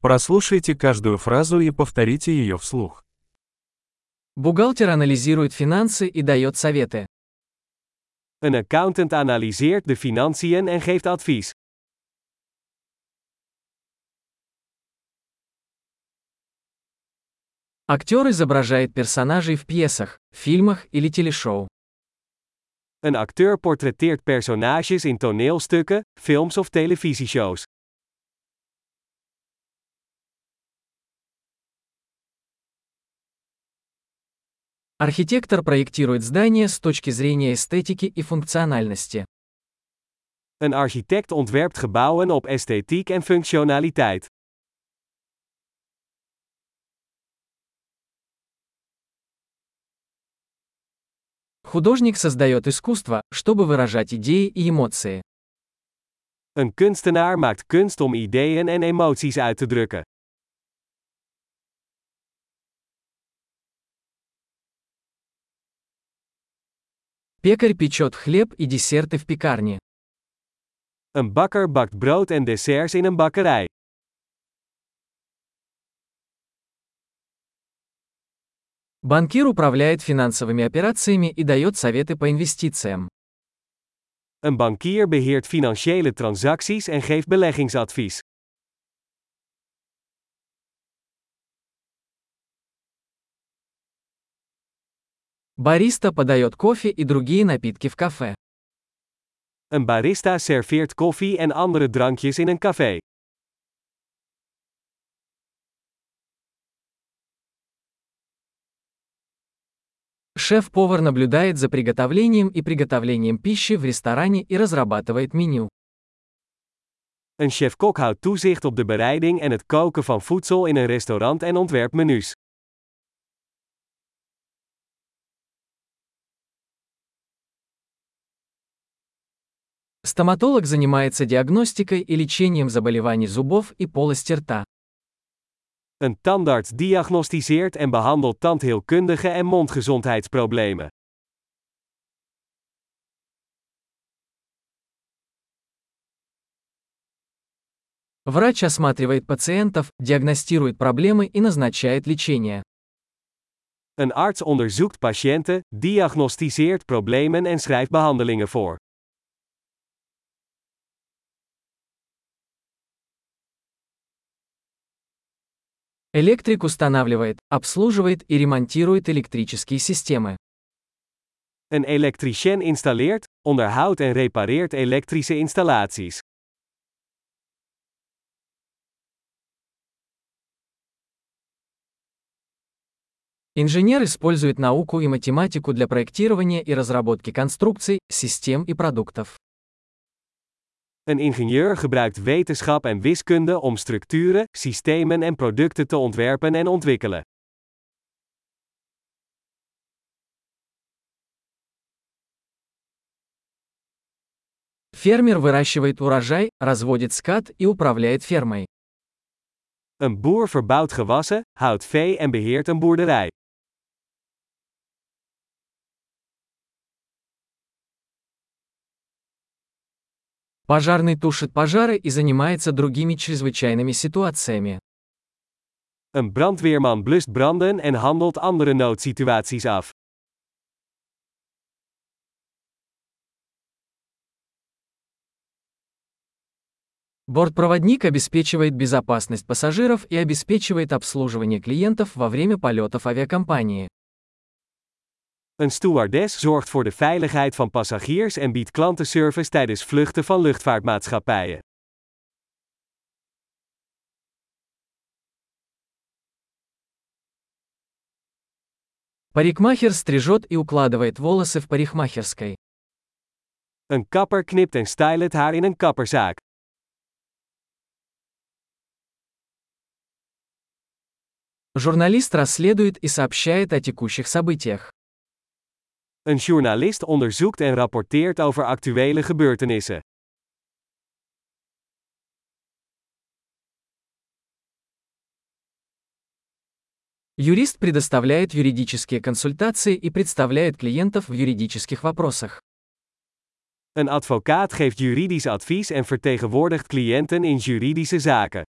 Прослушайте каждую фразу и повторите ее вслух. Бухгалтер анализирует финансы и дает советы. Een accountant analyseert de financiën en geeft advies. Актер изображает персонажей в пьесах, фильмах или телешоу. Een acteur portretteert personages in toneelstukken, films of televisieshows. Архитектор проектирует здание с точки зрения эстетики и функциональности. Een architect ontwerpt gebouwen op esthetiek en functionaliteit. Художник создает искусство, чтобы выражать идеи и эмоции. Een kunstenaar maakt kunst om ideeën en emoties uit te drukken. Пекарь печет хлеб и десерты в пекарне. Een bakker bakt brood en desserts in een bakkerij. Банкир управляет финансовыми операциями и дает советы по инвестициям. Een bankier beheert financiële transacties en geeft beleggingsadvies. Бариста подает кофе и другие напитки в кафе. Een barista serveert koffie en andere drankjes in een café. Шеф-повар наблюдает за приготовлением и приготовлением пищи в ресторане и разрабатывает меню. Een chef-kok houdt toezicht op de bereiding en het koken van voedsel in een restaurant en ontwerpt menus. Стоматолог занимается диагностикой и лечением заболеваний зубов и полости рта. Een tandarts diagnosticeert en behandelt tandheelkundige en mondgezondheidsproblemen. Врач осматривает пациентов, диагностирует проблемы и назначает лечение. Een arts onderzoekt patiënten, diagnosticeert problemen en schrijft behandelingen voor. Электрик устанавливает, обслуживает и ремонтирует электрические системы. Een elektricien installeert, onderhoudt en repareert elektrische installaties. Инженер использует науку и математику для проектирования и разработки конструкций, систем и продуктов. Een ingenieur gebruikt wetenschap en wiskunde om structuren, systemen en producten te ontwerpen en ontwikkelen. Фермер выращивает урожай, разводит скот и управляет фермой. Een boer verbouwt gewassen, houdt vee en beheert een boerderij. Пожарный тушит пожары и занимается другими чрезвычайными ситуациями. Een brandweerman blust branden en handelt andere noodsituaties af. Бортпроводник обеспечивает безопасность пассажиров и обеспечивает обслуживание клиентов во время полетов авиакомпании. Een stewardess zorgt voor de veiligheid van passagiers en biedt klantenservice tijdens vluchten van luchtvaartmaatschappijen. Парикмахер стрижет и укладывает волосы в парикмахерской. Een kapper knipt en stylt het haar in een kapperzaak. Журналист расследует и сообщает о текущих событиях. Een journalist onderzoekt en rapporteert over actuele gebeurtenissen. Юрист предоставляет юридические консультации и представляет клиентов в юридических вопросах. Een advocaat geeft juridisch advies en vertegenwoordigt cliënten in juridische zaken.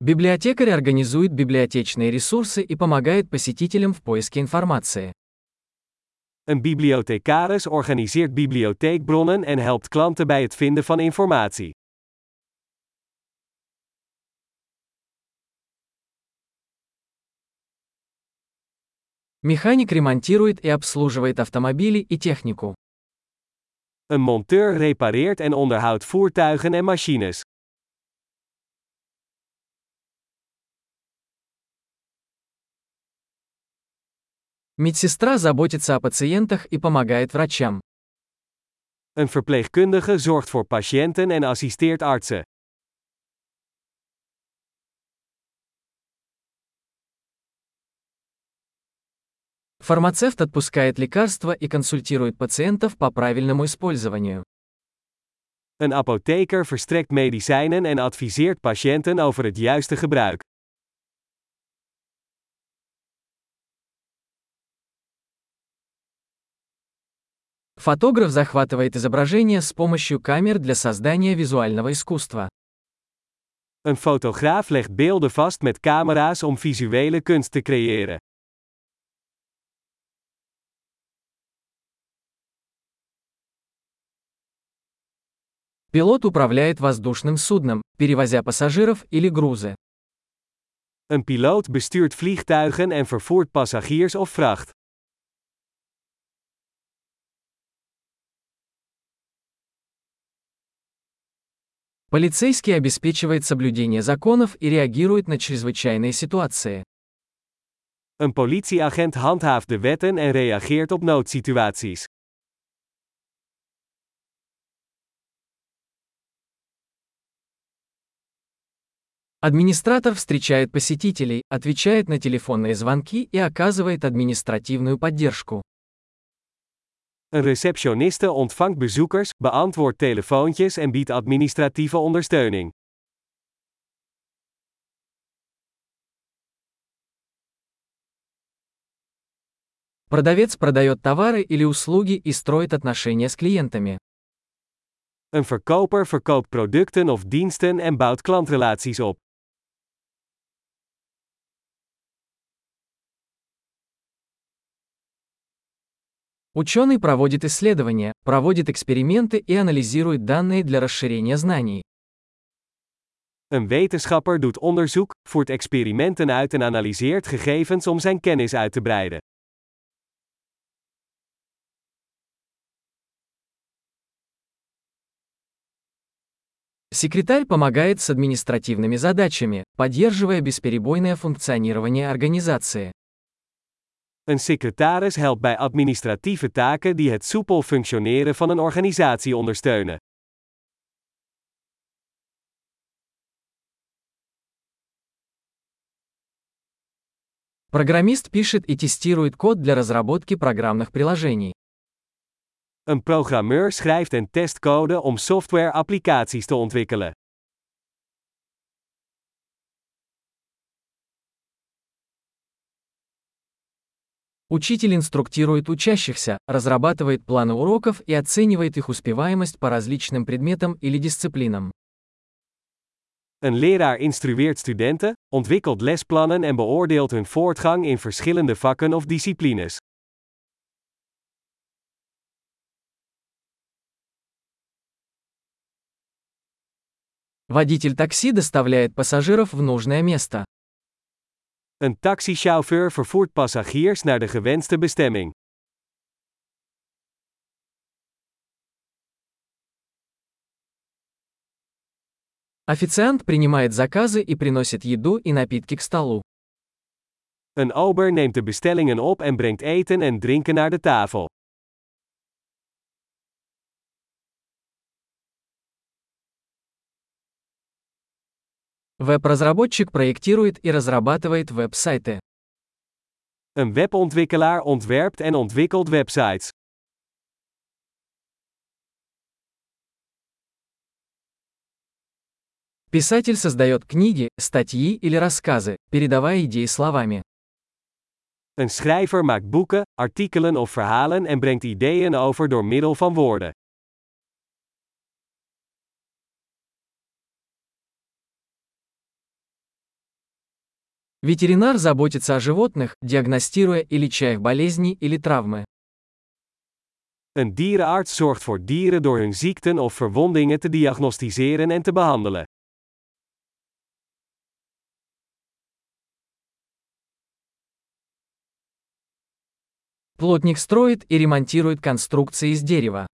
Библиотекарь организует библиотечные ресурсы и помогает посетителям в поиске информации. Een bibliothecaris organiseert bibliotheekbronnen en helpt klanten bij het vinden van informatie. Механик ремонтирует и обслуживает автомобили и технику. Een monteur repareert en onderhoudt voertuigen en machines. Медсестра заботится о пациентах и помогает врачам. Een verpleegkundige zorgt voor patiënten en assisteert artsen. Фармацевт отпускает лекарства и консультирует пациентов по правильному использованию. Een apotheker verstrekt medicijnen en adviseert patiënten over het juiste gebruik. Фотограф захватывает изображение с помощью камер для создания визуального искусства. Een fotograaf legt beelden vast met camera's om visuele kunst te creëren. Пилот управляет воздушным судном, перевозя пассажиров или грузы. Een piloot bestuurt vliegtuigen en vervoert passagiers of vracht. Полицейский обеспечивает соблюдение законов и реагирует на чрезвычайные ситуации. Een politieagent handhaaft de wetten en reageert op noodsituaties. Администратор встречает посетителей, отвечает на телефонные звонки и оказывает административную поддержку. Een receptioniste ontvangt bezoekers, beantwoordt telefoontjes en biedt administratieve ondersteuning. Продавец продает товары или услуги и строит отношения с клиентами. Een verkoper verkoopt producten of diensten en bouwt klantrelaties op. Ученый проводит исследования, проводит эксперименты и анализирует данные для расширения знаний. Een wetenschapper doet onderzoek, voert experimenten uit en analyseert gegevens om zijn kennis uit te breiden. Секретарь помогает с административными задачами, поддерживая бесперебойное функционирование организации. Een secretaris helpt bij administratieve taken die het soepel functioneren van een organisatie ondersteunen. Программист пишет и тестирует код для разработки программных приложений. Een programmeur schrijft en test code om software-applicaties te ontwikkelen. Учитель инструктирует учащихся, разрабатывает планы уроков и оценивает их успеваемость по различным предметам или дисциплинам. Een leraar instrueert studenten, ontwikkelt lesplannen en beoordeelt hun voortgang in verschillende vakken of disciplines. Водитель такси доставляет пассажиров в нужное место. Een taxichauffeur vervoert passagiers naar de gewenste bestemming. Официант принимает заказы и приносит еду и напитки к столу. Een ober neemt de bestellingen op en brengt eten en drinken naar de tafel. Веб-разработчик проектирует и разрабатывает веб-сайты. Een webontwikkelaar ontwerpt en ontwikkelt websites. Писатель создает книги, статьи или рассказы, передавая идеи словами. Een schrijver maakt boeken, artikelen of verhalen en brengt ideeën over door middel van woorden. Ветеринар заботится о животных, диагностируя и леча их болезни или травмы. Een dierenarts zorgt voor dieren door hun ziekten of verwondingen te diagnosticeren en te behandelen. Плотник строит и ремонтирует конструкции из дерева.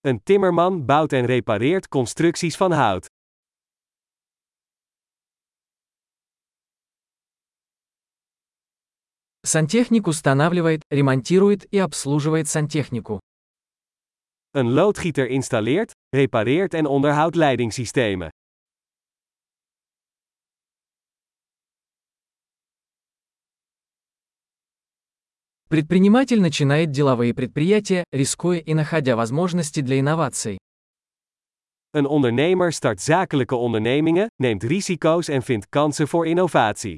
Een timmerman bouwt en repareert constructies van hout. Сантехник устанавливает, ремонтирует и обслуживает сантехнику. Een loodgieter installeert, repareert en onderhoudt leidingssystemen. Предприниматель начинает деловые предприятия, рискуя и находя возможности для инноваций. Een ondernemer start zakelijke ondernemingen, neemt risico's en vindt kansen voor innovatie.